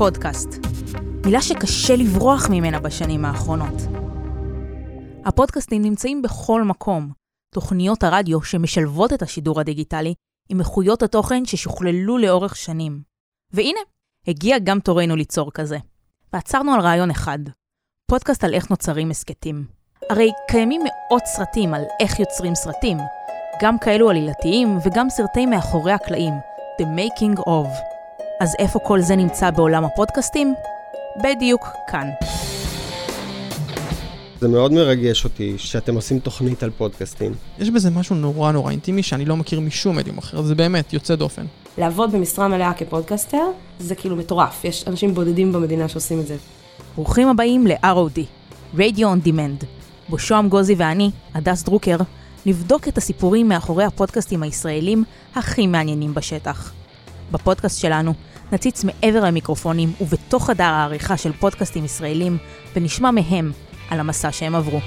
פודקאסט. מילה שקשה לברוח ממנה בשנים האחרונות. הפודקאסטים נמצאים בכל מקום. תוכניות הרדיו שמשלבות את השידור הדיגיטלי עם איכויות התוכן ששוכללו לאורך שנים. והנה, הגיע גם תורנו ליצור כזה. ועצרנו על רעיון אחד, פודקאסט על איך נוצרים הסכתים. הרי קיימים מאות סרטים על איך יוצרים סרטים, גם כאלו עלילתיים וגם סרטי מאחורי הקלעים, The Making of. אז איפה כל זה נמצא בעולם הפודקאסטים? בדיוק כאן. זה מאוד מרגש אותי שאתם עושים תוכנית על פודקאסטים. יש בזה משהו נורא נורא אינטימי שאני לא מכיר משום מדיום אחר, זה באמת יוצא דופן. לעבוד במשרה מלאה כפודקאסטר זה כאילו מטורף, יש אנשים בודדים במדינה שעושים את זה. ברוכים הבאים ל-ROD, Radio on Demand, בו שוהם גוזי ואני, הדס דרוקר, נבדוק את הסיפורים מאחורי הפודקאסטים הישראלים הכי מעניינים בשטח. בפודקאסט שלנו נציץ מעבר למיקרופונים ובתוך חדר העריכה של פודקאסטים ישראלים, ונשמע מהם על המסע שהם עברו.